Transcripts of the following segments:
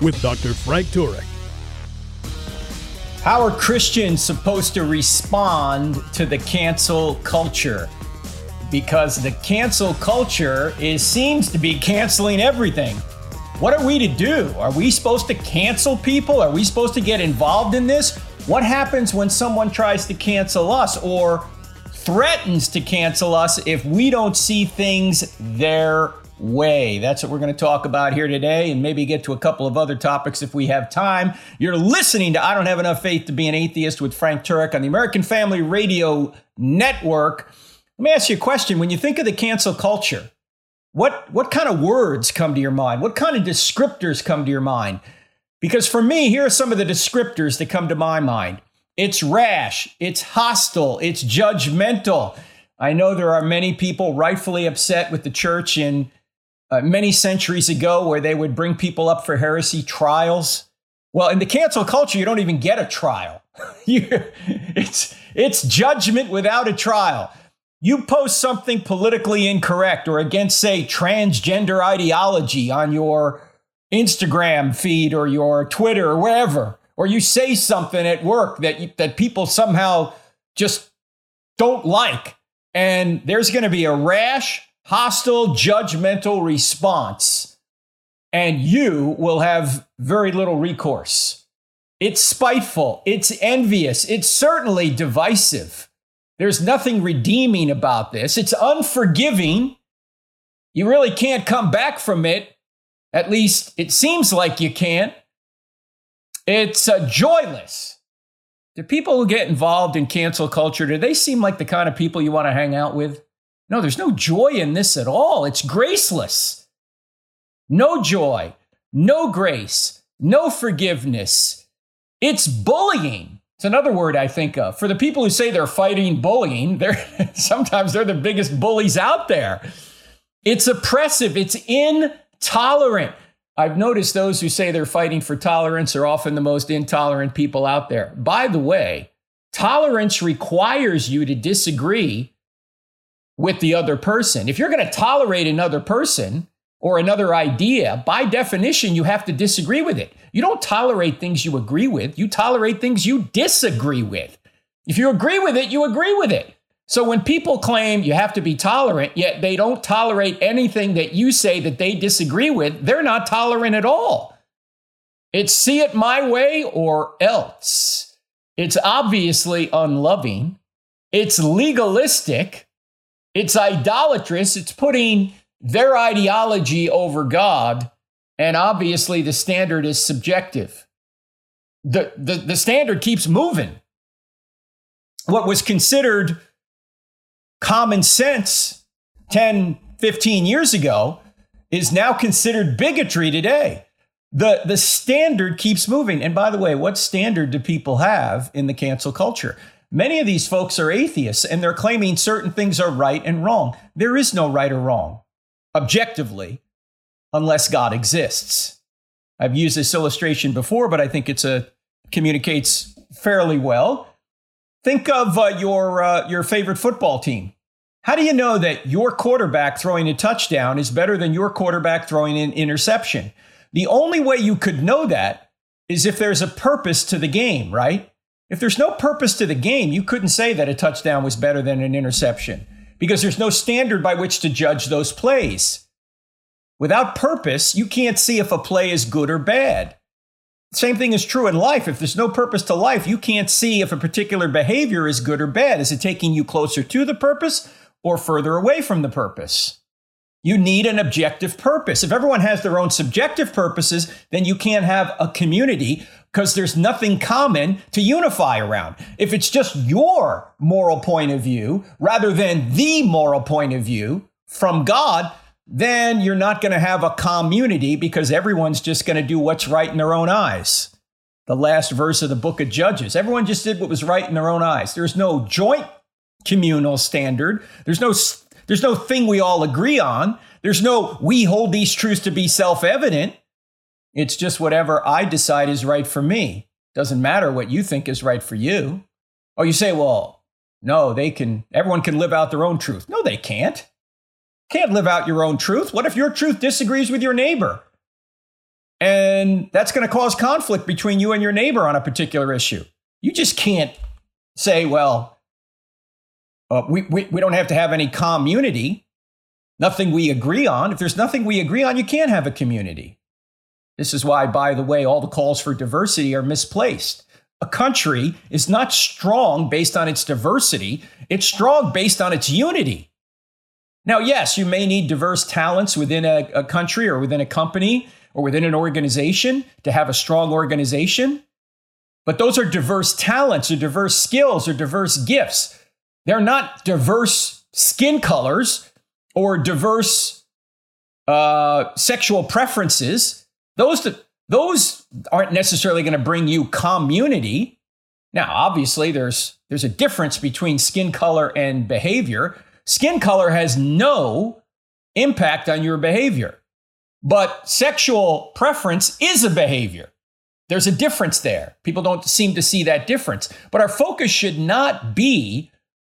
with Dr. Frank Turek. How are Christians supposed to respond to the cancel culture? Because the cancel culture is seems to be canceling everything. What are we to do? Are we supposed to cancel people? Are we supposed to get involved in this? What happens when someone tries to cancel us or threatens to cancel us if we don't see things their way. That's what we're going to talk about here today and maybe get to a couple of other topics if we have time. You're listening to I Don't Have Enough Faith to Be an Atheist with Frank Turek on the American Family Radio Network. Let me ask you a question. When you think of the cancel culture, what, what kind of words come to your mind? What kind of descriptors come to your mind? Because for me, here are some of the descriptors that come to my mind. It's rash, it's hostile, it's judgmental. I know there are many people rightfully upset with the church in uh, many centuries ago where they would bring people up for heresy trials. Well, in the cancel culture, you don't even get a trial. it's, it's judgment without a trial. You post something politically incorrect or against, say, transgender ideology on your Instagram feed or your Twitter or wherever, or you say something at work that, you, that people somehow just don't like, and there's going to be a rash hostile, judgmental response, and you will have very little recourse. It's spiteful, it's envious, it's certainly divisive. There's nothing redeeming about this. It's unforgiving. You really can't come back from it. At least it seems like you can't. It's uh, joyless. Do people who get involved in cancel culture, do they seem like the kind of people you want to hang out with? No, there's no joy in this at all. It's graceless. No joy, no grace, no forgiveness. It's bullying. It's another word I think of. For the people who say they're fighting bullying, they're sometimes they're the biggest bullies out there. It's oppressive, it's intolerant. I've noticed those who say they're fighting for tolerance are often the most intolerant people out there. By the way, tolerance requires you to disagree with the other person. If you're going to tolerate another person or another idea, by definition, you have to disagree with it. You don't tolerate things you agree with, you tolerate things you disagree with. If you agree with it, you agree with it. So when people claim you have to be tolerant, yet they don't tolerate anything that you say that they disagree with, they're not tolerant at all. It's see it my way or else. It's obviously unloving. It's legalistic. It's idolatrous. It's putting their ideology over God. And obviously, the standard is subjective. The, the, the standard keeps moving. What was considered common sense 10, 15 years ago is now considered bigotry today. The, the standard keeps moving. And by the way, what standard do people have in the cancel culture? Many of these folks are atheists and they're claiming certain things are right and wrong. There is no right or wrong, objectively, unless God exists. I've used this illustration before, but I think it's a communicates fairly well. Think of uh, your uh, your favorite football team. How do you know that your quarterback throwing a touchdown is better than your quarterback throwing an interception? The only way you could know that is if there's a purpose to the game, right? If there's no purpose to the game, you couldn't say that a touchdown was better than an interception because there's no standard by which to judge those plays. Without purpose, you can't see if a play is good or bad. Same thing is true in life. If there's no purpose to life, you can't see if a particular behavior is good or bad. Is it taking you closer to the purpose or further away from the purpose? You need an objective purpose. If everyone has their own subjective purposes, then you can't have a community because there's nothing common to unify around. If it's just your moral point of view rather than the moral point of view from God, then you're not going to have a community because everyone's just going to do what's right in their own eyes. the last verse of the book of Judges. Everyone just did what was right in their own eyes. There's no joint communal standard. There's no there's no thing we all agree on. There's no we hold these truths to be self-evident. It's just whatever I decide is right for me. Doesn't matter what you think is right for you. Or you say, well, no, they can everyone can live out their own truth. No, they can't. Can't live out your own truth. What if your truth disagrees with your neighbor? And that's going to cause conflict between you and your neighbor on a particular issue. You just can't say, well, uh, we, we, we don't have to have any community, nothing we agree on. If there's nothing we agree on, you can't have a community. This is why, by the way, all the calls for diversity are misplaced. A country is not strong based on its diversity, it's strong based on its unity. Now, yes, you may need diverse talents within a, a country or within a company or within an organization to have a strong organization. But those are diverse talents or diverse skills or diverse gifts. They're not diverse skin colors or diverse uh, sexual preferences. Those, those aren't necessarily going to bring you community. Now, obviously, there's, there's a difference between skin color and behavior. Skin color has no impact on your behavior. But sexual preference is a behavior. There's a difference there. People don't seem to see that difference. But our focus should not be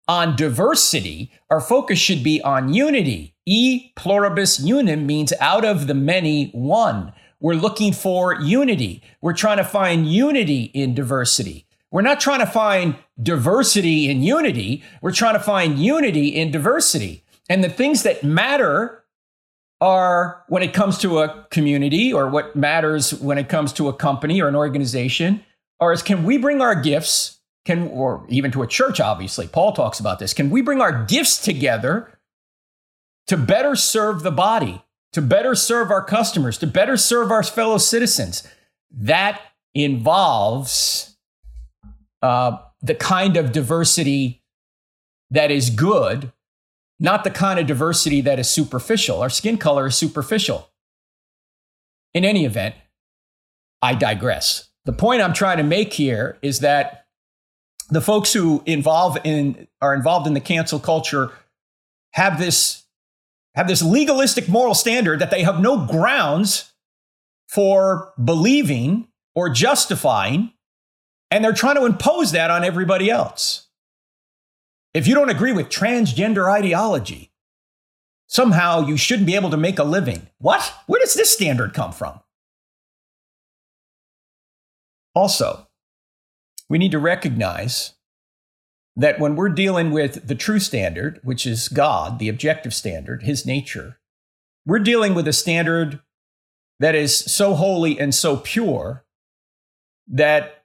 on diversity. Our focus should be on unity. E pluribus unum means out of the many, one. We're looking for unity. We're trying to find unity in diversity. We're not trying to find diversity in unity. We're trying to find unity in diversity. And the things that matter are when it comes to a community or what matters when it comes to a company or an organization are is can we bring our gifts can or even to a church obviously paul talks about this can we bring our gifts together to better serve the body to better serve our customers to better serve our fellow citizens that involves uh, the kind of diversity that is good not the kind of diversity that is superficial. Our skin color is superficial. In any event, I digress. The point I'm trying to make here is that the folks who involve in are involved in the cancel culture have this have this legalistic moral standard that they have no grounds for believing or justifying and they're trying to impose that on everybody else. If you don't agree with transgender ideology, somehow you shouldn't be able to make a living. What? Where does this standard come from? Also, we need to recognize that when we're dealing with the true standard, which is God, the objective standard, his nature, we're dealing with a standard that is so holy and so pure that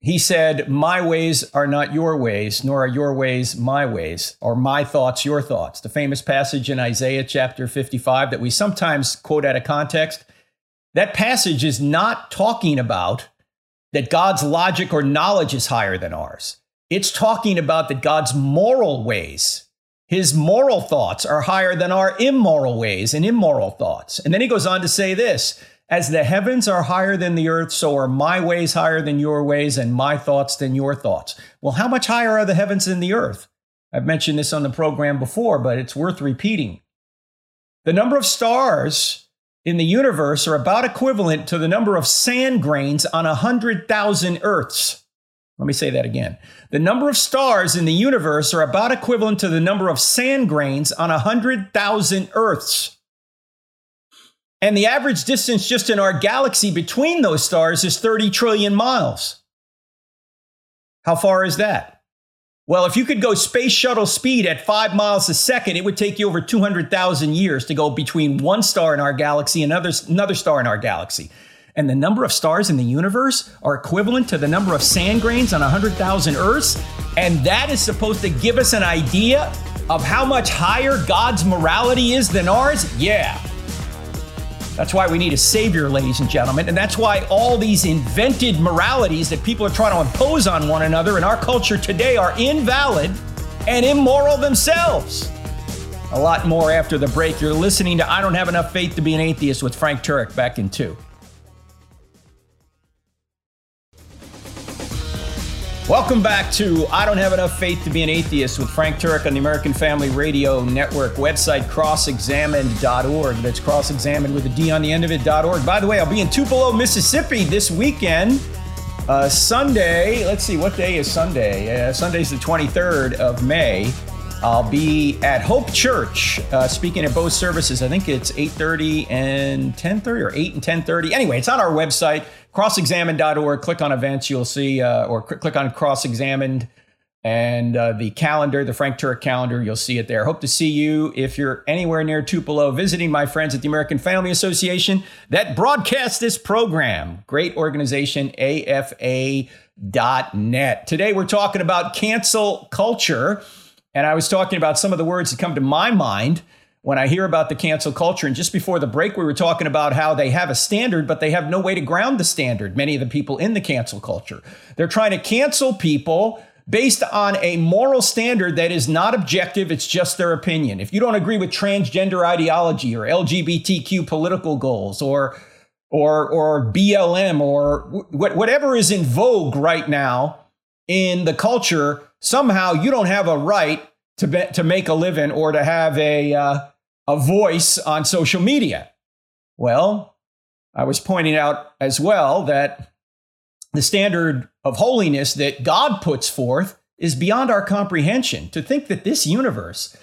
he said, My ways are not your ways, nor are your ways my ways, or my thoughts your thoughts. The famous passage in Isaiah chapter 55 that we sometimes quote out of context. That passage is not talking about that God's logic or knowledge is higher than ours. It's talking about that God's moral ways, his moral thoughts are higher than our immoral ways and immoral thoughts. And then he goes on to say this as the heavens are higher than the earth, so are my ways higher than your ways, and my thoughts than your thoughts. Well, how much higher are the heavens than the earth? I've mentioned this on the program before, but it's worth repeating. The number of stars in the universe are about equivalent to the number of sand grains on 100,000 Earths. Let me say that again. The number of stars in the universe are about equivalent to the number of sand grains on 100,000 Earths. And the average distance just in our galaxy between those stars is 30 trillion miles. How far is that? Well, if you could go space shuttle speed at five miles a second, it would take you over 200,000 years to go between one star in our galaxy and another, another star in our galaxy. And the number of stars in the universe are equivalent to the number of sand grains on 100,000 Earths. And that is supposed to give us an idea of how much higher God's morality is than ours? Yeah. That's why we need a savior, ladies and gentlemen. And that's why all these invented moralities that people are trying to impose on one another in our culture today are invalid and immoral themselves. A lot more after the break. You're listening to I Don't Have Enough Faith to Be an Atheist with Frank Turek back in two. Welcome back to I Don't Have Enough Faith to Be an Atheist with Frank Turek on the American Family Radio Network website, crossexamined.org. That's crossexamined with a D on the end of it.org. By the way, I'll be in Tupelo, Mississippi this weekend. Uh, Sunday, let's see, what day is Sunday? Uh, Sunday's the 23rd of May. I'll be at Hope Church uh, speaking at both services. I think it's 8.30 and 10.30 or 8 and 10.30. Anyway, it's on our website crossexamined.org. Click on events, you'll see, uh, or cl- click on cross examined and uh, the calendar, the Frank Turek calendar, you'll see it there. Hope to see you if you're anywhere near Tupelo visiting my friends at the American Family Association that broadcast this program. Great organization, AFA.net. Today we're talking about cancel culture. And I was talking about some of the words that come to my mind when I hear about the cancel culture. And just before the break, we were talking about how they have a standard, but they have no way to ground the standard. Many of the people in the cancel culture, they're trying to cancel people based on a moral standard that is not objective, it's just their opinion. If you don't agree with transgender ideology or LGBTQ political goals or or or BLM or whatever is in vogue right now in the culture, somehow you don't have a right to be, to make a living or to have a uh, a voice on social media. Well, I was pointing out as well that the standard of holiness that God puts forth is beyond our comprehension. To think that this universe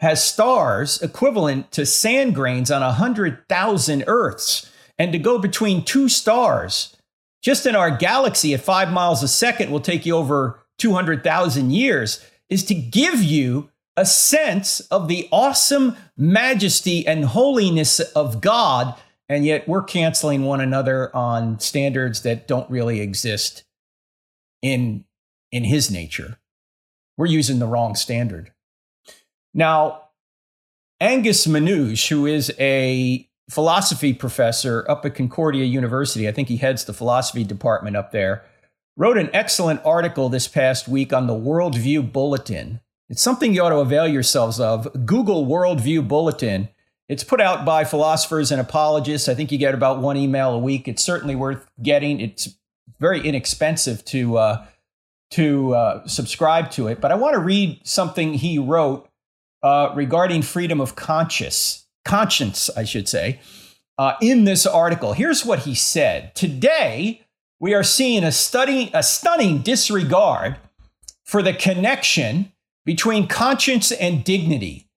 has stars equivalent to sand grains on a 100,000 Earths, and to go between two stars just in our galaxy at five miles a second will take you over 200,000 years, is to give you a sense of the awesome majesty and holiness of God, and yet we're canceling one another on standards that don't really exist in, in His nature. We're using the wrong standard. Now, Angus Menuge, who is a philosophy professor up at Concordia University, I think he heads the philosophy department up there, wrote an excellent article this past week on the Worldview Bulletin. It's something you ought to avail yourselves of. Google Worldview Bulletin. It's put out by philosophers and apologists. I think you get about one email a week. It's certainly worth getting. It's very inexpensive to uh, to uh, subscribe to it. But I want to read something he wrote uh, regarding freedom of conscience, conscience, I should say, uh, in this article. Here's what he said: Today we are seeing a study, a stunning disregard for the connection between conscience and dignity.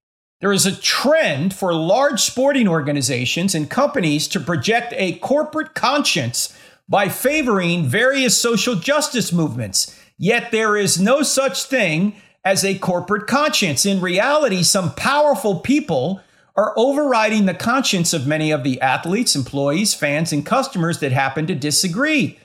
There is a trend for large sporting organizations and companies to project a corporate conscience by favoring various social justice movements. Yet there is no such thing as a corporate conscience. In reality, some powerful people are overriding the conscience of many of the athletes, employees, fans, and customers that happen to disagree.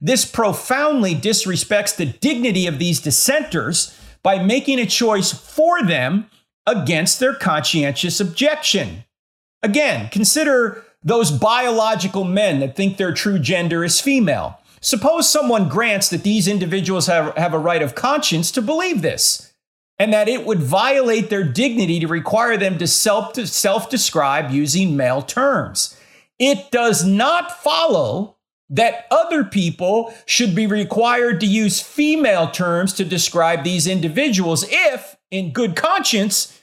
This profoundly disrespects the dignity of these dissenters by making a choice for them against their conscientious objection. Again, consider those biological men that think their true gender is female. Suppose someone grants that these individuals have, have a right of conscience to believe this, and that it would violate their dignity to require them to self self describe using male terms. It does not follow that other people should be required to use female terms to describe these individuals if, in good conscience,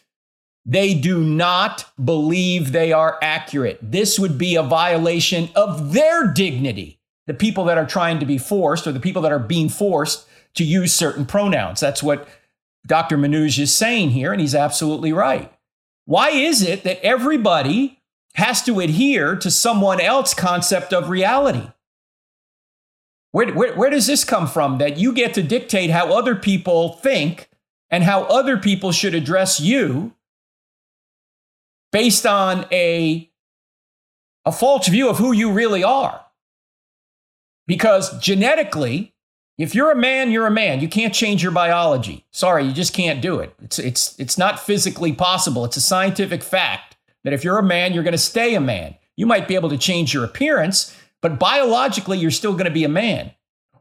they do not believe they are accurate. This would be a violation of their dignity. The people that are trying to be forced or the people that are being forced to use certain pronouns. That's what Dr. Menuge is saying here, and he's absolutely right. Why is it that everybody has to adhere to someone else's concept of reality? Where, where, where does this come from that you get to dictate how other people think and how other people should address you based on a, a false view of who you really are? Because genetically, if you're a man, you're a man. You can't change your biology. Sorry, you just can't do it. It's, it's, it's not physically possible. It's a scientific fact that if you're a man, you're going to stay a man. You might be able to change your appearance, but biologically, you're still going to be a man.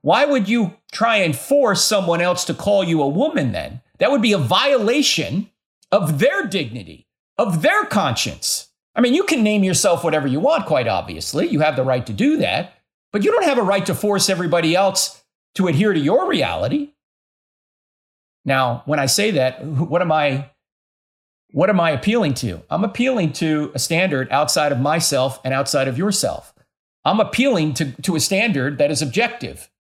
Why would you try and force someone else to call you a woman then? That would be a violation of their dignity, of their conscience. I mean, you can name yourself whatever you want, quite obviously. You have the right to do that. But you don't have a right to force everybody else to adhere to your reality. Now, when I say that, what am I what am I appealing to? I'm appealing to a standard outside of myself and outside of yourself. I'm appealing to, to a standard that is objective,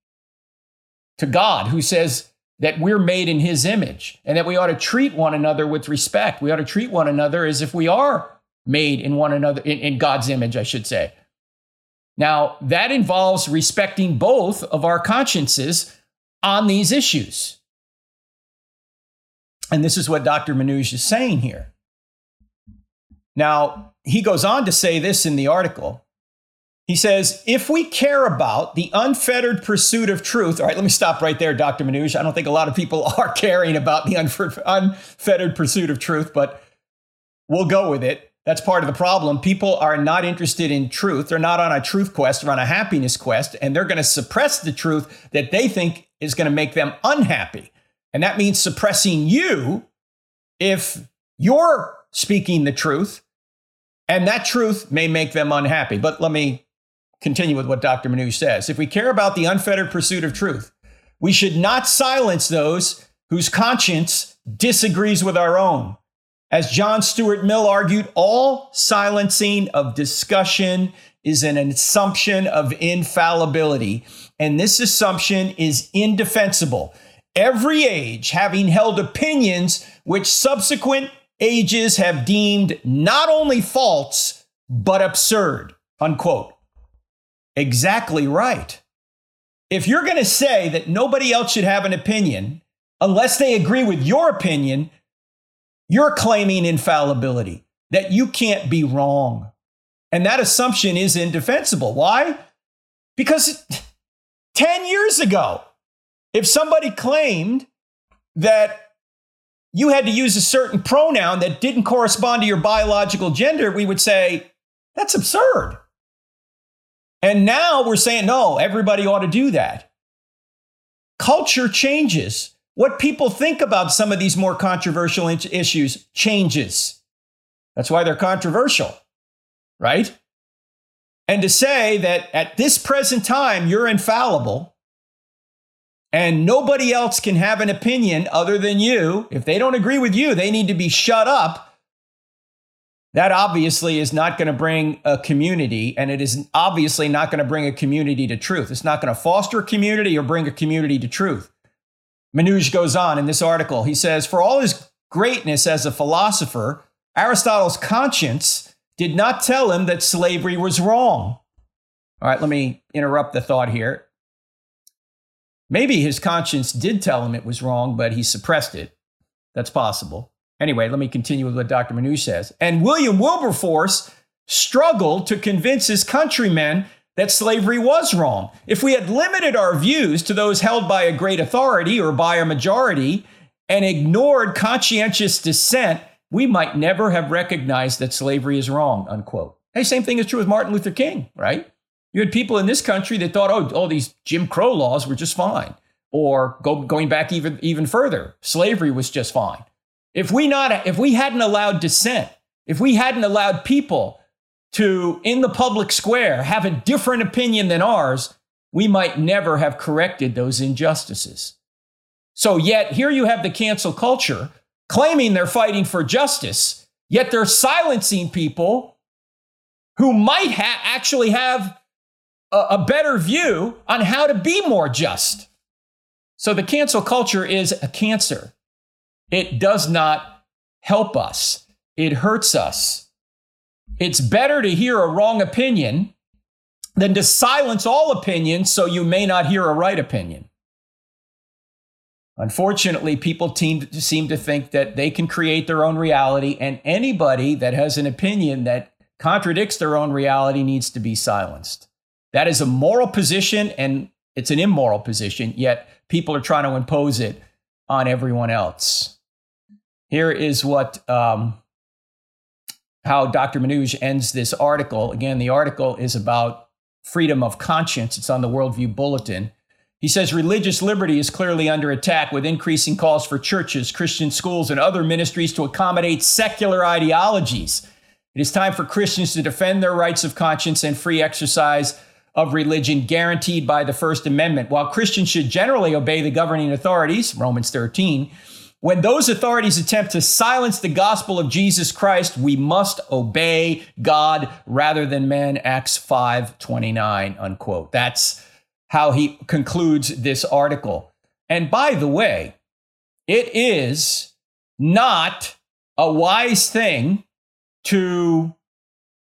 to God, who says that we're made in his image and that we ought to treat one another with respect. We ought to treat one another as if we are made in one another, in, in God's image, I should say. Now, that involves respecting both of our consciences on these issues. And this is what Dr. Menuge is saying here. Now, he goes on to say this in the article. He says, if we care about the unfettered pursuit of truth, all right, let me stop right there, Dr. Menuge. I don't think a lot of people are caring about the unfettered pursuit of truth, but we'll go with it. That's part of the problem. People are not interested in truth. They're not on a truth quest, they're on a happiness quest, and they're going to suppress the truth that they think is going to make them unhappy. And that means suppressing you if you're speaking the truth, and that truth may make them unhappy. But let me continue with what Dr. Menuge says. If we care about the unfettered pursuit of truth, we should not silence those whose conscience disagrees with our own. As John Stuart Mill argued, all silencing of discussion is an assumption of infallibility, and this assumption is indefensible every age having held opinions which subsequent ages have deemed not only false, but absurd. Unquote. Exactly right. If you're going to say that nobody else should have an opinion unless they agree with your opinion, you're claiming infallibility, that you can't be wrong. And that assumption is indefensible. Why? Because 10 years ago, if somebody claimed that you had to use a certain pronoun that didn't correspond to your biological gender, we would say, that's absurd. And now we're saying, no, everybody ought to do that. Culture changes. What people think about some of these more controversial issues changes. That's why they're controversial, right? And to say that at this present time you're infallible and nobody else can have an opinion other than you. If they don't agree with you, they need to be shut up. That obviously is not going to bring a community, and it is obviously not going to bring a community to truth. It's not going to foster a community or bring a community to truth. Menuge goes on in this article. He says, For all his greatness as a philosopher, Aristotle's conscience did not tell him that slavery was wrong. All right, let me interrupt the thought here. Maybe his conscience did tell him it was wrong, but he suppressed it. That's possible. Anyway, let me continue with what Dr. Menuge says. And William Wilberforce struggled to convince his countrymen that slavery was wrong. If we had limited our views to those held by a great authority or by a majority and ignored conscientious dissent, we might never have recognized that slavery is wrong, unquote. Hey, same thing is true with Martin Luther King, right? You had people in this country that thought, oh, all these Jim Crow laws were just fine. Or go, going back even, even further, slavery was just fine. If we not if we hadn't allowed dissent, if we hadn't allowed people to in the public square have a different opinion than ours, we might never have corrected those injustices. So yet here you have the cancel culture claiming they're fighting for justice, yet they're silencing people who might ha- actually have a, a better view on how to be more just. So the cancel culture is a cancer. It does not help us, it hurts us. It's better to hear a wrong opinion than to silence all opinions so you may not hear a right opinion. Unfortunately, people seem to think that they can create their own reality, and anybody that has an opinion that contradicts their own reality needs to be silenced. That is a moral position and it's an immoral position, yet people are trying to impose it on everyone else. Here is what um, how Dr. Menuge ends this article. Again, the article is about freedom of conscience. It's on the Worldview Bulletin. He says religious liberty is clearly under attack with increasing calls for churches, Christian schools, and other ministries to accommodate secular ideologies. It is time for Christians to defend their rights of conscience and free exercise of religion guaranteed by the First Amendment. While Christians should generally obey the governing authorities, Romans 13, when those authorities attempt to silence the gospel of Jesus Christ, we must obey God rather than men. Acts 5 29, unquote. That's how he concludes this article. And by the way, it is not a wise thing to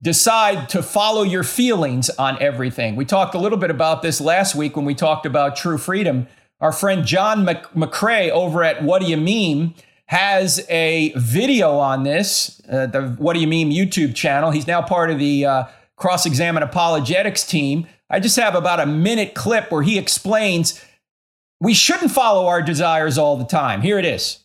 decide to follow your feelings on everything. We talked a little bit about this last week when we talked about true freedom our friend John McCray over at What Do You Meme has a video on this, uh, the What Do You Meme YouTube channel. He's now part of the uh, Cross Examine Apologetics team. I just have about a minute clip where he explains we shouldn't follow our desires all the time. Here it is.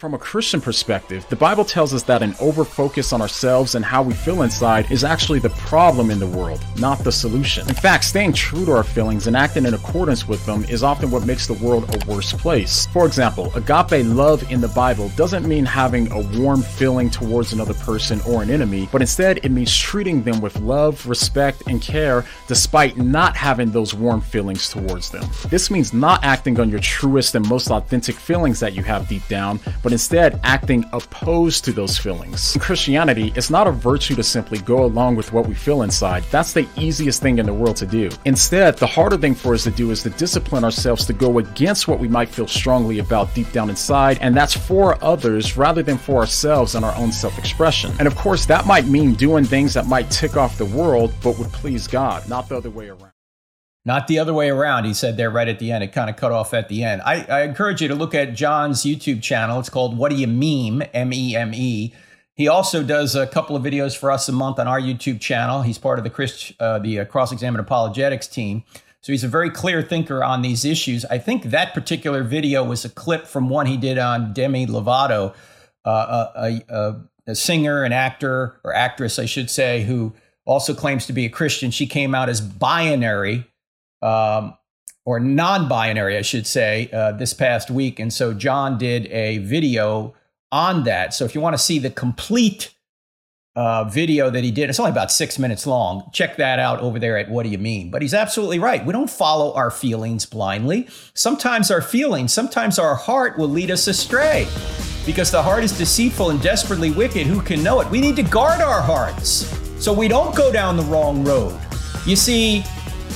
From a Christian perspective, the Bible tells us that an overfocus on ourselves and how we feel inside is actually the problem in the world, not the solution. In fact, staying true to our feelings and acting in accordance with them is often what makes the world a worse place. For example, agape love in the Bible doesn't mean having a warm feeling towards another person or an enemy, but instead it means treating them with love, respect, and care despite not having those warm feelings towards them. This means not acting on your truest and most authentic feelings that you have deep down, but but instead acting opposed to those feelings. In Christianity, it's not a virtue to simply go along with what we feel inside. That's the easiest thing in the world to do. Instead, the harder thing for us to do is to discipline ourselves to go against what we might feel strongly about deep down inside, and that's for others rather than for ourselves and our own self expression. And of course, that might mean doing things that might tick off the world but would please God, not the other way around not the other way around. He said there right at the end. It kind of cut off at the end. I, I, encourage you to look at John's YouTube channel. It's called What Do You Meme? M E M E. He also does a couple of videos for us a month on our YouTube channel. He's part of the Christ, uh, the uh, Cross Examine Apologetics team. So he's a very clear thinker on these issues. I think that particular video was a clip from one he did on Demi Lovato, uh, a, a, a singer, an actor, or actress, I should say, who also claims to be a Christian. She came out as binary um, or non binary, I should say, uh, this past week. And so John did a video on that. So if you want to see the complete uh, video that he did, it's only about six minutes long. Check that out over there at What Do You Meme? But he's absolutely right. We don't follow our feelings blindly. Sometimes our feelings, sometimes our heart will lead us astray because the heart is deceitful and desperately wicked. Who can know it? We need to guard our hearts so we don't go down the wrong road. You see,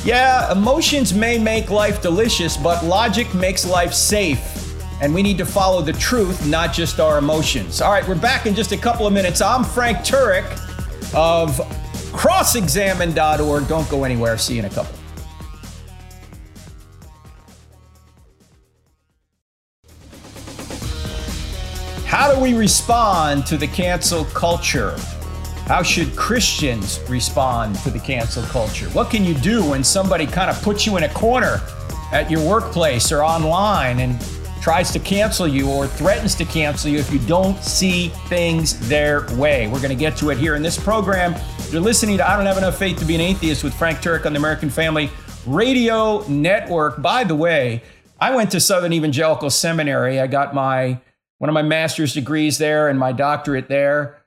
yeah, emotions may make life delicious, but logic makes life safe. And we need to follow the truth, not just our emotions. All right, we're back in just a couple of minutes. I'm Frank Turek of crossexamined.org. Don't go anywhere. See you in a couple. How do we respond to the cancel culture? How should Christians respond to the cancel culture? What can you do when somebody kind of puts you in a corner at your workplace or online and tries to cancel you or threatens to cancel you if you don't see things their way? We're going to get to it here in this program. You're listening to I Don't Have Enough Faith to Be an Atheist with Frank Turek on the American Family Radio Network. By the way, I went to Southern Evangelical Seminary. I got my one of my master's degrees there and my doctorate there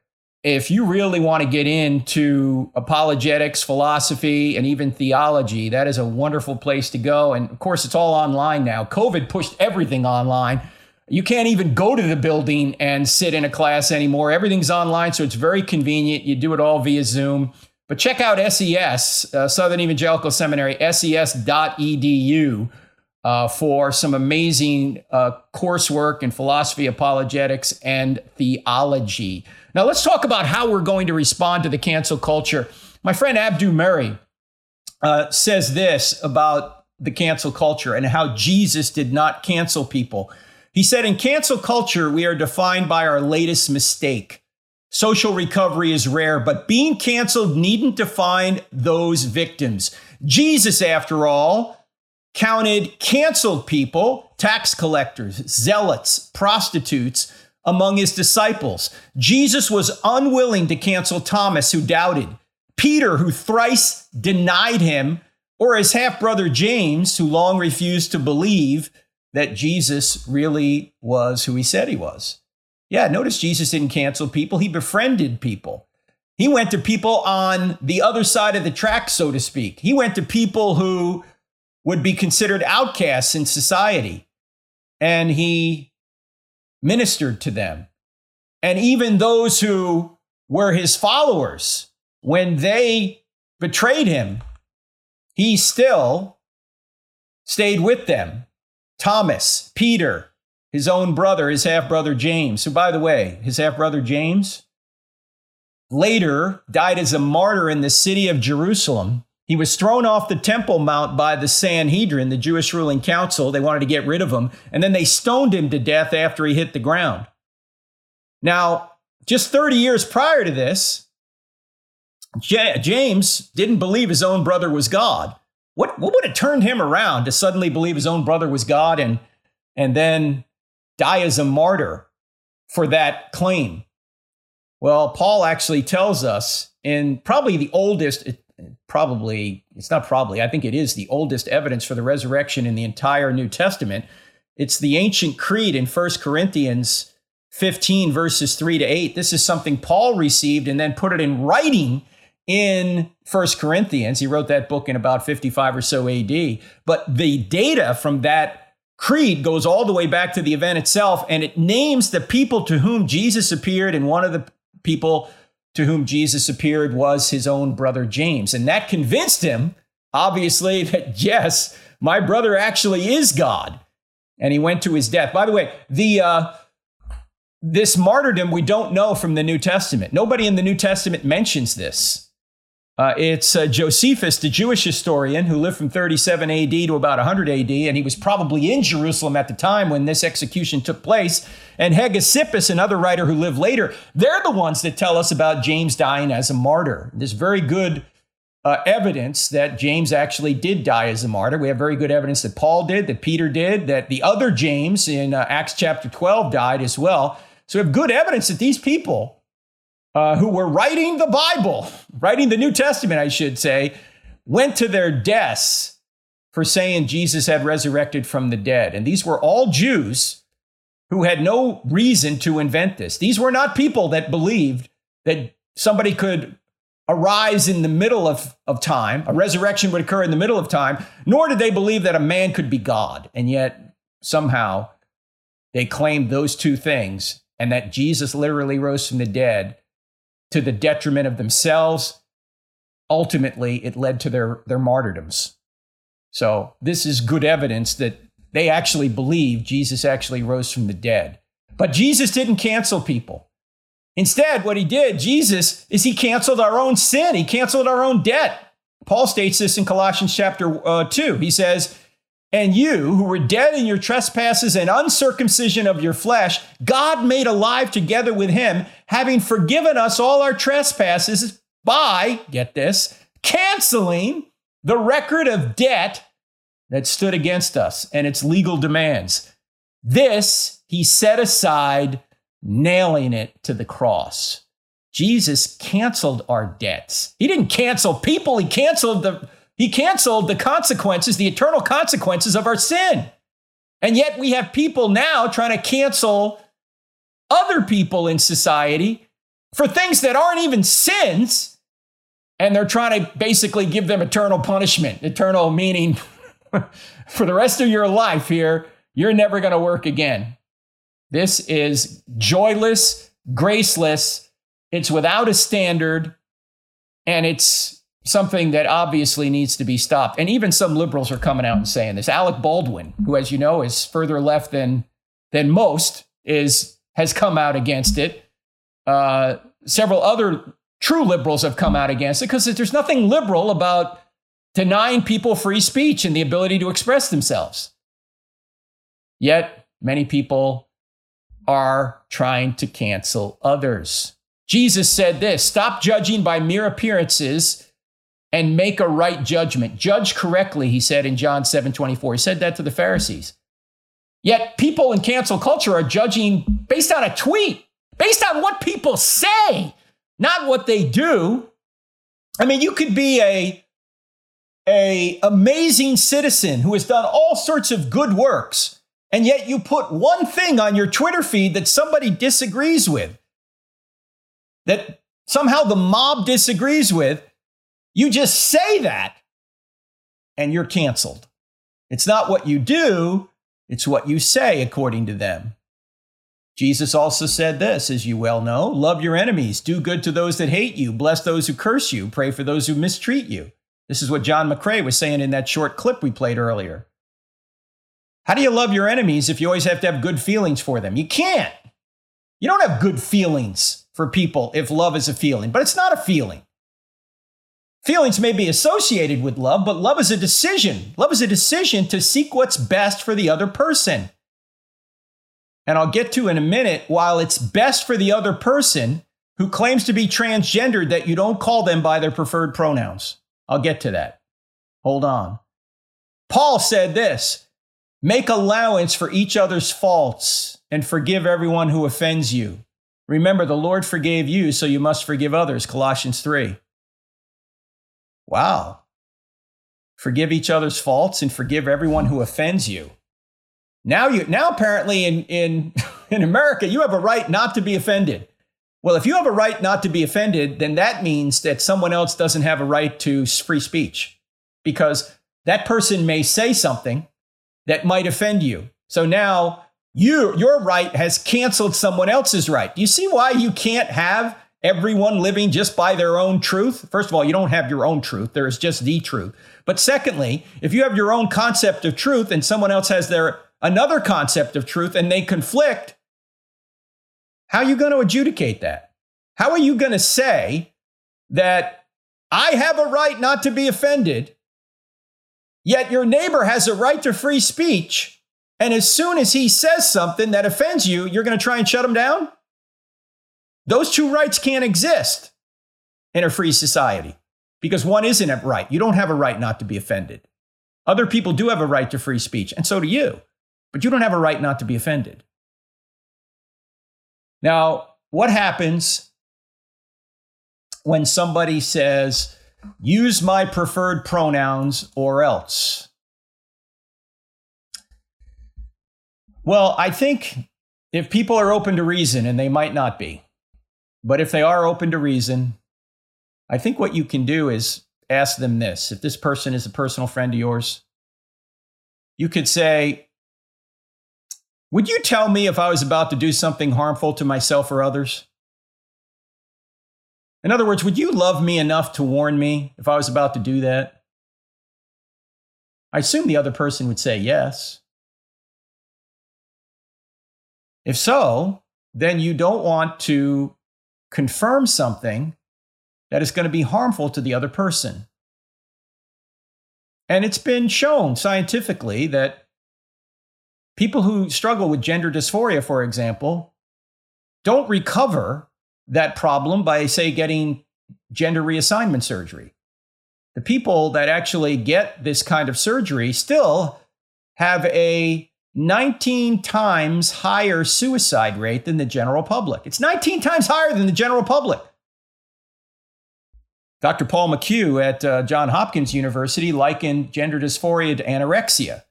if you really want to get into apologetics, philosophy, and even theology, that is a wonderful place to go. And of course, it's all online now. COVID pushed everything online. You can't even go to the building and sit in a class anymore. Everything's online, so it's very convenient. You do it all via Zoom. But check out SES, uh, Southern Evangelical Seminary, ses.edu. Uh, for some amazing uh, coursework in philosophy, apologetics, and theology. Now, let's talk about how we're going to respond to the cancel culture. My friend Abdu Murray uh, says this about the cancel culture and how Jesus did not cancel people. He said, In cancel culture, we are defined by our latest mistake. Social recovery is rare, but being canceled needn't define those victims. Jesus, after all, counted canceled people, tax collectors, zealots, prostitutes, among his disciples. Jesus was unwilling to cancel Thomas, who doubted, Peter, who thrice denied him, or his half brother James, who long refused to believe that Jesus really was who he said he was. Yeah, notice Jesus didn't cancel people, he befriended people. He went to people on the other side of the track, so to speak. He went to people who would be considered outcasts in society. And he ministered to them. And even those who were his followers, when they betrayed him, he still stayed with them. Thomas, Peter, his own brother, his half brother James, who, by the way, his half brother James later died as a martyr in the city of Jerusalem. He was thrown off the Temple Mount by the Sanhedrin, the Jewish ruling council. They wanted to get rid of him, and then they stoned him to death after he hit the ground. Now, just 30 years prior to this, J- James didn't believe his own brother was God. What, what would have turned him around to suddenly believe his own brother was God and, and then die as a martyr for that claim? Well, Paul actually tells us in probably the oldest, probably, it's not probably, I think it is the oldest evidence for the resurrection in the entire New Testament. It's the ancient creed in 1 Corinthians 15, verses 3 to 8. This is something Paul received and then put it in writing in First Corinthians. He wrote that book in about 55 or so AD. But the data from that creed goes all the way back to the event itself, and it names the people to whom Jesus appeared. And one of the people to whom Jesus appeared was his own brother James. And that convinced him, obviously, that yes, my brother actually is God. And he went to his death. By the way, the uh, this martyrdom we don't know from the New Testament. Nobody in the New Testament mentions this. Uh, it's uh, Josephus, the Jewish historian who lived from 37 AD to about 100 AD, and he was probably in Jerusalem at the time when this execution took place. And Hegesippus, another writer who lived later, they're the ones that tell us about James dying as a martyr. There's very good uh, evidence that James actually did die as a martyr. We have very good evidence that Paul did, that Peter did, that the other James in uh, Acts chapter 12 died as well. So we have good evidence that these people uh, who were writing the Bible, writing the New Testament, I should say, went to their deaths for saying Jesus had resurrected from the dead. And these were all Jews who had no reason to invent this. These were not people that believed that somebody could arise in the middle of, of time, a resurrection would occur in the middle of time, nor did they believe that a man could be God. And yet, somehow, they claimed those two things and that Jesus literally rose from the dead to the detriment of themselves. Ultimately, it led to their, their martyrdoms. So, this is good evidence that they actually believe Jesus actually rose from the dead. But Jesus didn't cancel people. Instead, what he did, Jesus, is he canceled our own sin. He canceled our own debt. Paul states this in Colossians chapter uh, 2. He says, And you, who were dead in your trespasses and uncircumcision of your flesh, God made alive together with him, having forgiven us all our trespasses by, get this, canceling the record of debt that stood against us and its legal demands. This he set aside nailing it to the cross. Jesus canceled our debts. He didn't cancel people, he canceled the he canceled the consequences, the eternal consequences of our sin. And yet we have people now trying to cancel other people in society for things that aren't even sins. And they're trying to basically give them eternal punishment, eternal meaning for the rest of your life here, you're never going to work again. This is joyless, graceless. It's without a standard, and it's something that obviously needs to be stopped. And even some liberals are coming out and saying this. Alec Baldwin, who, as you know, is further left than than most, is has come out against it. Uh, several other true liberals have come out against it because there's nothing liberal about denying people free speech and the ability to express themselves. Yet, many people are trying to cancel others. Jesus said this stop judging by mere appearances and make a right judgment. Judge correctly, he said in John 7 24. He said that to the Pharisees. Yet people in cancel culture are judging based on a tweet, based on what people say, not what they do. I mean, you could be a a amazing citizen who has done all sorts of good works and yet you put one thing on your Twitter feed that somebody disagrees with, that somehow the mob disagrees with, you just say that and you're canceled. It's not what you do, it's what you say, according to them. Jesus also said this, as you well know love your enemies, do good to those that hate you, bless those who curse you, pray for those who mistreat you. This is what John McCray was saying in that short clip we played earlier. How do you love your enemies if you always have to have good feelings for them? You can't. You don't have good feelings for people if love is a feeling, but it's not a feeling. Feelings may be associated with love, but love is a decision. Love is a decision to seek what's best for the other person. And I'll get to in a minute, while it's best for the other person who claims to be transgendered that you don't call them by their preferred pronouns. I'll get to that. Hold on. Paul said this make allowance for each other's faults and forgive everyone who offends you. Remember, the Lord forgave you, so you must forgive others. Colossians 3. Wow. Forgive each other's faults and forgive everyone who offends you. Now you now apparently in in in America you have a right not to be offended. Well, if you have a right not to be offended, then that means that someone else doesn't have a right to free speech because that person may say something that might offend you. So now you your right has canceled someone else's right. Do you see why you can't have everyone living just by their own truth? First of all, you don't have your own truth, there is just the truth. But secondly, if you have your own concept of truth and someone else has their another concept of truth and they conflict, how are you going to adjudicate that? How are you going to say that I have a right not to be offended, yet your neighbor has a right to free speech, and as soon as he says something that offends you, you're going to try and shut him down? Those two rights can't exist in a free society because one isn't a right. You don't have a right not to be offended. Other people do have a right to free speech, and so do you, but you don't have a right not to be offended. Now, what happens when somebody says, use my preferred pronouns or else? Well, I think if people are open to reason, and they might not be, but if they are open to reason, I think what you can do is ask them this. If this person is a personal friend of yours, you could say, Would you tell me if I was about to do something harmful to myself or others? In other words, would you love me enough to warn me if I was about to do that? I assume the other person would say yes. If so, then you don't want to confirm something that is going to be harmful to the other person. And it's been shown scientifically that people who struggle with gender dysphoria, for example, don't recover that problem by, say, getting gender reassignment surgery. The people that actually get this kind of surgery still have a 19 times higher suicide rate than the general public. It's 19 times higher than the general public. Dr. Paul McHugh at uh, Johns Hopkins University likened gender dysphoria to anorexia.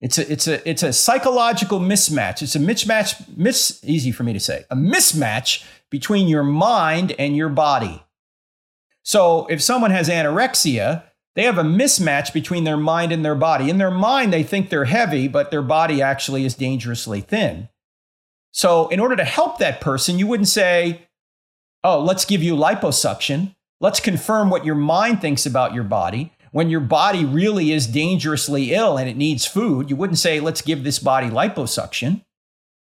It's a, it's, a, it's a psychological mismatch. It's a mismatch, mis, easy for me to say, a mismatch between your mind and your body. So if someone has anorexia, they have a mismatch between their mind and their body. In their mind, they think they're heavy, but their body actually is dangerously thin. So, in order to help that person, you wouldn't say, Oh, let's give you liposuction. Let's confirm what your mind thinks about your body. When your body really is dangerously ill and it needs food, you wouldn't say, Let's give this body liposuction.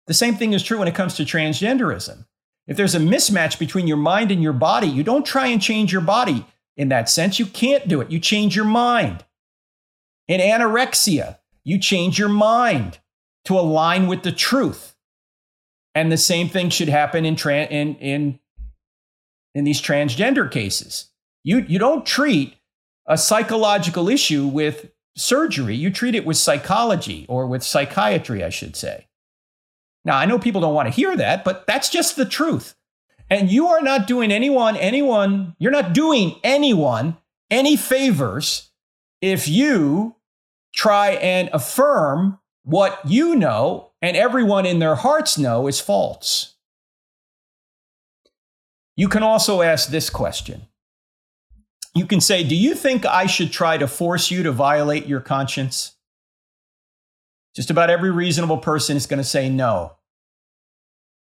The same thing is true when it comes to transgenderism. If there's a mismatch between your mind and your body, you don't try and change your body in that sense. You can't do it. You change your mind. In anorexia, you change your mind to align with the truth. And the same thing should happen in, tra- in, in, in these transgender cases. You, you don't treat a psychological issue with surgery, you treat it with psychology or with psychiatry, I should say. Now, I know people don't want to hear that, but that's just the truth. And you are not doing anyone, anyone, you're not doing anyone any favors if you try and affirm what you know and everyone in their hearts know is false. You can also ask this question. You can say, Do you think I should try to force you to violate your conscience? Just about every reasonable person is going to say no.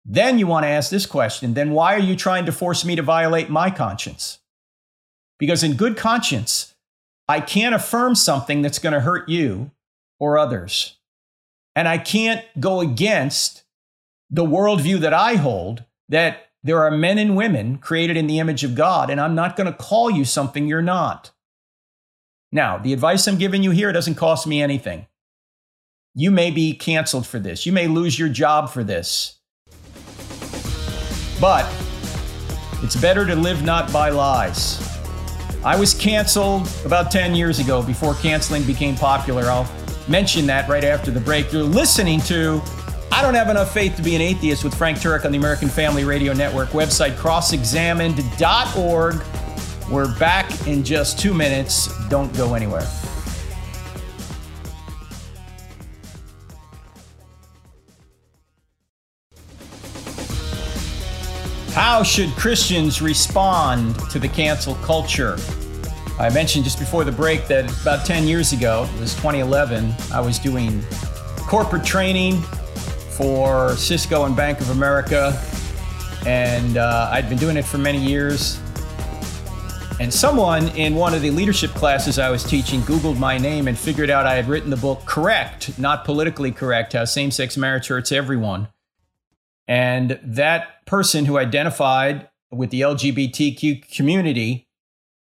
Then you want to ask this question then why are you trying to force me to violate my conscience? Because in good conscience, I can't affirm something that's going to hurt you or others. And I can't go against the worldview that I hold that there are men and women created in the image of God, and I'm not going to call you something you're not. Now, the advice I'm giving you here doesn't cost me anything. You may be canceled for this. You may lose your job for this. But it's better to live not by lies. I was canceled about 10 years ago before canceling became popular. I'll mention that right after the break. You're listening to I Don't Have Enough Faith to Be an Atheist with Frank Turek on the American Family Radio Network website, crossexamined.org. We're back in just two minutes. Don't go anywhere. How should Christians respond to the cancel culture? I mentioned just before the break that about 10 years ago, it was 2011, I was doing corporate training for Cisco and Bank of America, and uh, I'd been doing it for many years. And someone in one of the leadership classes I was teaching Googled my name and figured out I had written the book Correct, Not Politically Correct How Same Sex Marriage Hurts Everyone. And that person who identified with the LGBTQ community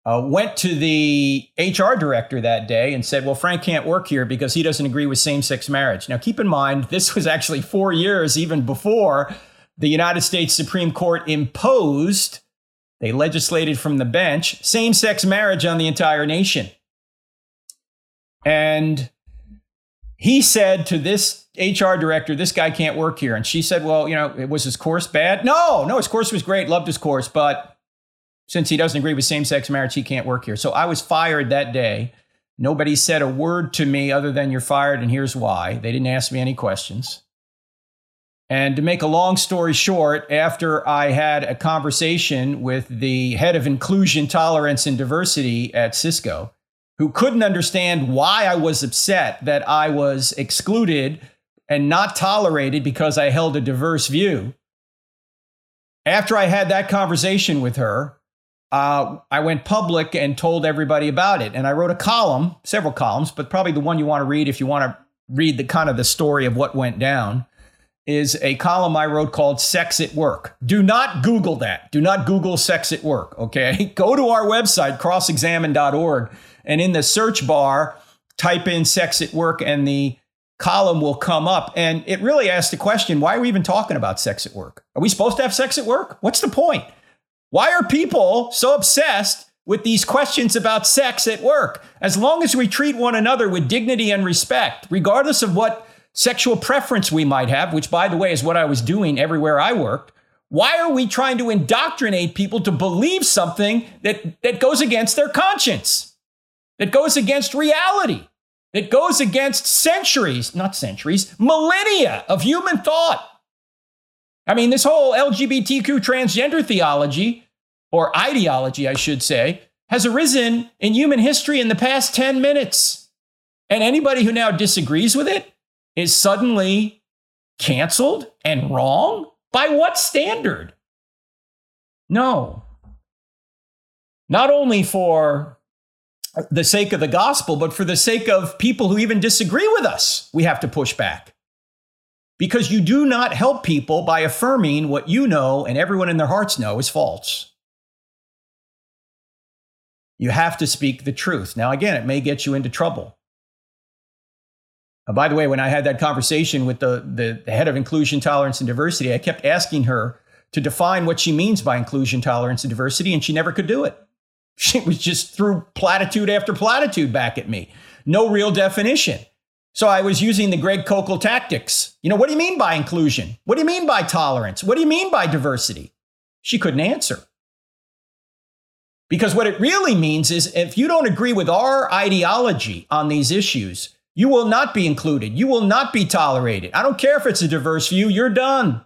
uh, went to the HR director that day and said, Well, Frank can't work here because he doesn't agree with same sex marriage. Now, keep in mind, this was actually four years even before the United States Supreme Court imposed, they legislated from the bench, same sex marriage on the entire nation. And he said to this HR director, this guy can't work here. And she said, well, you know, it was his course bad? No, no, his course was great. Loved his course. But since he doesn't agree with same sex marriage, he can't work here. So I was fired that day. Nobody said a word to me other than you're fired and here's why. They didn't ask me any questions. And to make a long story short, after I had a conversation with the head of inclusion, tolerance, and diversity at Cisco, who couldn't understand why I was upset that I was excluded and not tolerated because I held a diverse view. After I had that conversation with her, uh, I went public and told everybody about it. And I wrote a column, several columns, but probably the one you want to read if you want to read the kind of the story of what went down is a column I wrote called Sex at Work. Do not Google that. Do not Google sex at work, okay? Go to our website, crossexamined.org, and in the search bar, type in sex at work and the column will come up. And it really asks the question why are we even talking about sex at work? Are we supposed to have sex at work? What's the point? Why are people so obsessed with these questions about sex at work? As long as we treat one another with dignity and respect, regardless of what sexual preference we might have, which, by the way, is what I was doing everywhere I worked. Why are we trying to indoctrinate people to believe something that, that goes against their conscience, that goes against reality? that goes against centuries, not centuries, millennia of human thought. I mean, this whole LGBTQ transgender theology, or ideology, I should say, has arisen in human history in the past 10 minutes. And anybody who now disagrees with it is suddenly canceled and wrong? By what standard? No. Not only for the sake of the gospel, but for the sake of people who even disagree with us, we have to push back. Because you do not help people by affirming what you know and everyone in their hearts know is false. You have to speak the truth. Now, again, it may get you into trouble. Uh, by the way, when I had that conversation with the, the, the head of inclusion, tolerance, and diversity, I kept asking her to define what she means by inclusion, tolerance, and diversity, and she never could do it. She was just threw platitude after platitude back at me. No real definition. So I was using the Greg Koukl tactics. You know, what do you mean by inclusion? What do you mean by tolerance? What do you mean by diversity? She couldn't answer. Because what it really means is if you don't agree with our ideology on these issues, you will not be included. You will not be tolerated. I don't care if it's a diverse view, you're done.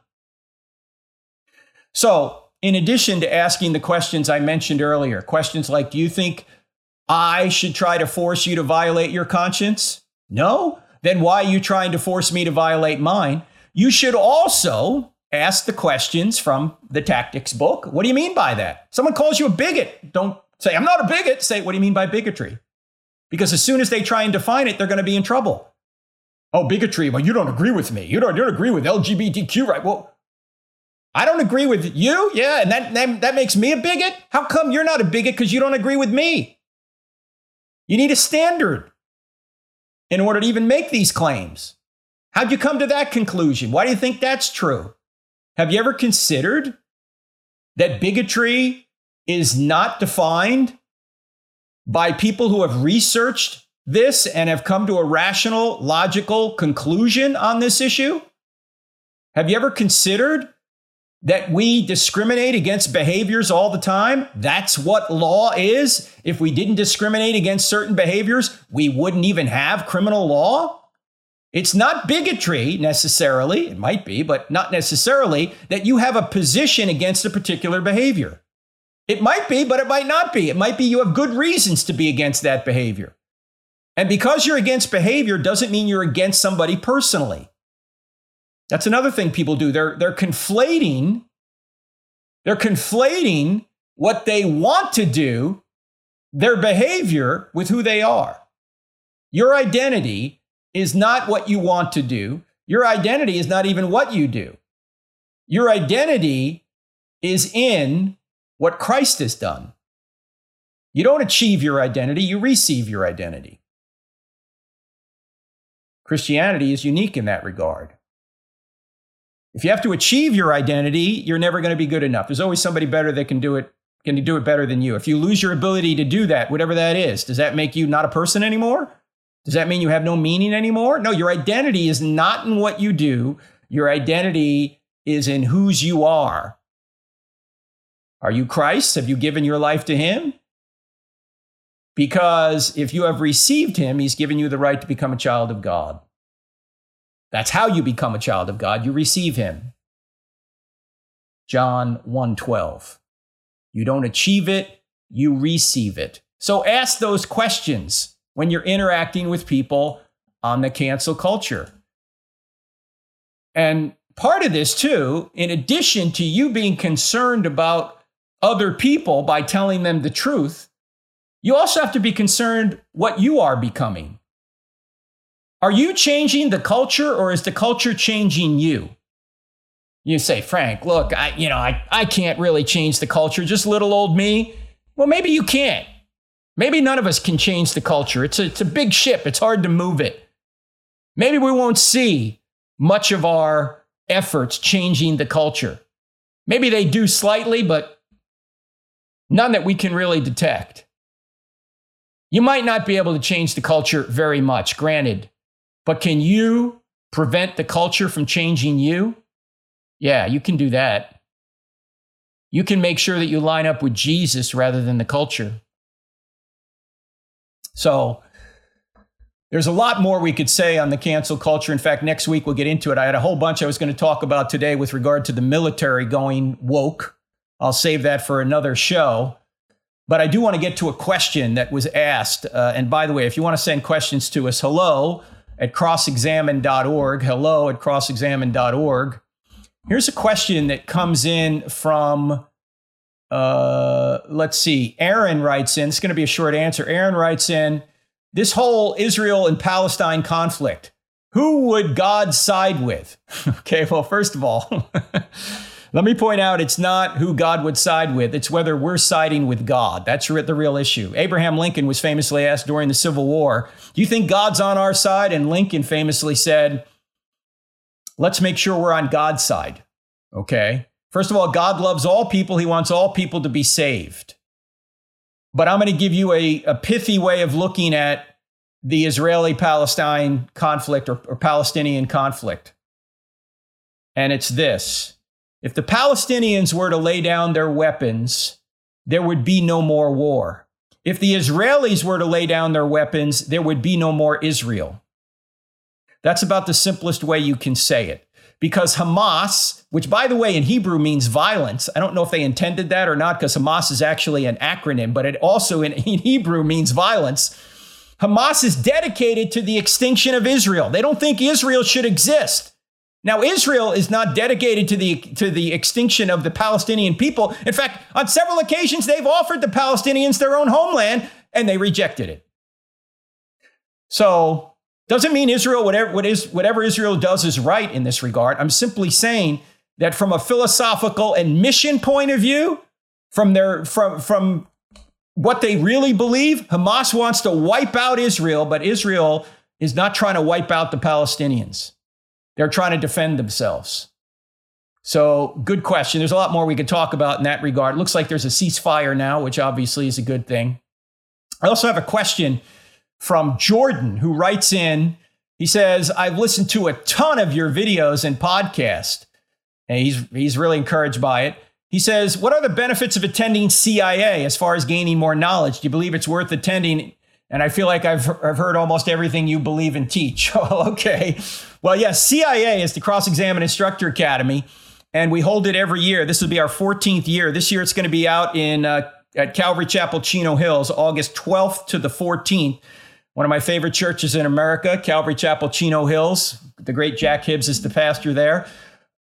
So in addition to asking the questions I mentioned earlier, questions like, do you think I should try to force you to violate your conscience? No? Then why are you trying to force me to violate mine? You should also ask the questions from the tactics book. What do you mean by that? Someone calls you a bigot. Don't say, I'm not a bigot. Say, what do you mean by bigotry? Because as soon as they try and define it, they're going to be in trouble. Oh, bigotry. Well, you don't agree with me. You don't, you don't agree with LGBTQ, right? Well, I don't agree with you. Yeah, and that, that, that makes me a bigot? How come you're not a bigot because you don't agree with me? You need a standard in order to even make these claims. How'd you come to that conclusion? Why do you think that's true? Have you ever considered that bigotry is not defined by people who have researched this and have come to a rational, logical conclusion on this issue? Have you ever considered that we discriminate against behaviors all the time. That's what law is. If we didn't discriminate against certain behaviors, we wouldn't even have criminal law. It's not bigotry necessarily, it might be, but not necessarily that you have a position against a particular behavior. It might be, but it might not be. It might be you have good reasons to be against that behavior. And because you're against behavior doesn't mean you're against somebody personally. That's another thing people do. They're, they're conflating, they're conflating what they want to do, their behavior, with who they are. Your identity is not what you want to do. Your identity is not even what you do. Your identity is in what Christ has done. You don't achieve your identity, you receive your identity. Christianity is unique in that regard. If you have to achieve your identity, you're never going to be good enough. There's always somebody better that can do it, can do it better than you. If you lose your ability to do that, whatever that is, does that make you not a person anymore? Does that mean you have no meaning anymore? No, your identity is not in what you do. Your identity is in whose you are. Are you Christ? Have you given your life to Him? Because if you have received Him, He's given you the right to become a child of God. That's how you become a child of God. You receive him. John 1:12. You don't achieve it, you receive it. So ask those questions when you're interacting with people on the cancel culture. And part of this too, in addition to you being concerned about other people by telling them the truth, you also have to be concerned what you are becoming. Are you changing the culture or is the culture changing you? You say, Frank, look, I, you know, I, I can't really change the culture, just little old me. Well, maybe you can't. Maybe none of us can change the culture. It's a, it's a big ship, it's hard to move it. Maybe we won't see much of our efforts changing the culture. Maybe they do slightly, but none that we can really detect. You might not be able to change the culture very much, granted. But can you prevent the culture from changing you? Yeah, you can do that. You can make sure that you line up with Jesus rather than the culture. So, there's a lot more we could say on the cancel culture. In fact, next week we'll get into it. I had a whole bunch I was going to talk about today with regard to the military going woke. I'll save that for another show. But I do want to get to a question that was asked. Uh, and by the way, if you want to send questions to us, hello at crossexamined.org. Hello at crossexamined.org. Here's a question that comes in from, uh, let's see, Aaron writes in. It's going to be a short answer. Aaron writes in this whole Israel and Palestine conflict. Who would God side with? okay, well, first of all, Let me point out it's not who God would side with, it's whether we're siding with God. That's the real issue. Abraham Lincoln was famously asked during the Civil War, Do you think God's on our side? And Lincoln famously said, Let's make sure we're on God's side. Okay? First of all, God loves all people, He wants all people to be saved. But I'm going to give you a, a pithy way of looking at the Israeli Palestine conflict or, or Palestinian conflict. And it's this if the Palestinians were to lay down their weapons, there would be no more war. If the Israelis were to lay down their weapons, there would be no more Israel. That's about the simplest way you can say it. because Hamas, which by the way in Hebrew means violence, I don't know if they intended that or not because Hamas is actually an acronym, but it also in, in Hebrew means violence. Hamas is dedicated to the extinction of Israel. They don't think Israel should exist. Now, Israel is not dedicated to the, to the extinction of the Palestinian people. In fact, on several occasions, they've offered the Palestinians their own homeland and they rejected it. So doesn't mean Israel, whatever, what is, whatever Israel does is right in this regard. I'm simply saying that from a philosophical and mission point of view, from their from from what they really believe, Hamas wants to wipe out Israel, but Israel is not trying to wipe out the Palestinians. They're trying to defend themselves. So, good question. There's a lot more we could talk about in that regard. It looks like there's a ceasefire now, which obviously is a good thing. I also have a question from Jordan, who writes in. He says, I've listened to a ton of your videos and podcast. And he's, he's really encouraged by it. He says, What are the benefits of attending CIA as far as gaining more knowledge? Do you believe it's worth attending? And I feel like I've, I've heard almost everything you believe and teach. Oh, okay. Well, yes, CIA is the Cross Examined Instructor Academy, and we hold it every year. This will be our 14th year. This year it's going to be out in uh, at Calvary Chapel, Chino Hills, August 12th to the 14th one of my favorite churches in America, Calvary Chapel, Chino Hills. The great Jack Hibbs is the pastor there.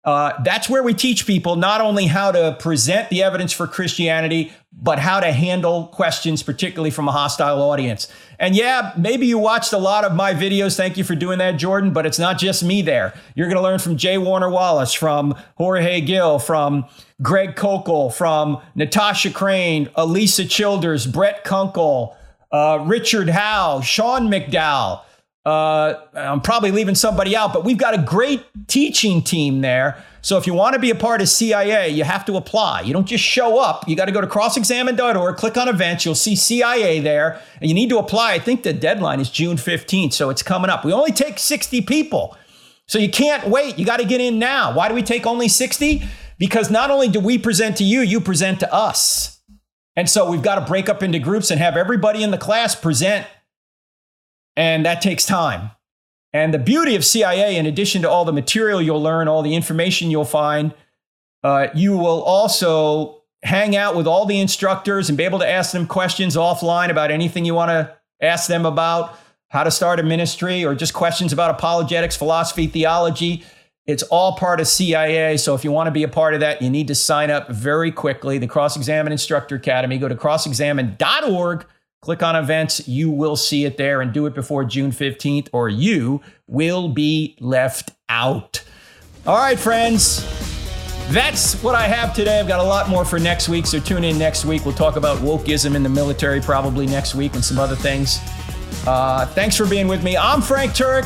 Uh, that's where we teach people not only how to present the evidence for Christianity, but how to handle questions, particularly from a hostile audience. And yeah, maybe you watched a lot of my videos. Thank you for doing that, Jordan, but it's not just me there. You're going to learn from J. Warner Wallace, from Jorge Gill, from Greg Koukl, from Natasha Crain, Alisa Childers, Brett Kunkle, uh, Richard Howe, Sean McDowell. Uh, I'm probably leaving somebody out, but we've got a great teaching team there. So if you want to be a part of CIA, you have to apply. You don't just show up. You got to go to crossexamined.org, click on events. You'll see CIA there, and you need to apply. I think the deadline is June 15th, so it's coming up. We only take 60 people. So you can't wait. You got to get in now. Why do we take only 60? Because not only do we present to you, you present to us. And so we've got to break up into groups and have everybody in the class present. And that takes time. And the beauty of CIA, in addition to all the material you'll learn, all the information you'll find, uh, you will also hang out with all the instructors and be able to ask them questions offline about anything you want to ask them about, how to start a ministry, or just questions about apologetics, philosophy, theology. It's all part of CIA. So if you want to be a part of that, you need to sign up very quickly. The Cross Examined Instructor Academy. Go to crossexamined.org, click on events. You will see it there and do it before June 15th, or you will be left out. All right, friends. That's what I have today. I've got a lot more for next week, so tune in next week. We'll talk about wokeism in the military probably next week and some other things. Uh, thanks for being with me. I'm Frank Turek.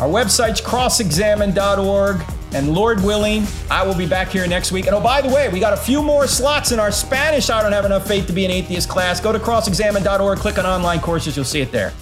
Our website's crossexamined.org. And Lord willing, I will be back here next week. And oh, by the way, we got a few more slots in our Spanish I Don't Have Enough Faith to Be an Atheist class. Go to crossexamined.org, click on online courses, you'll see it there.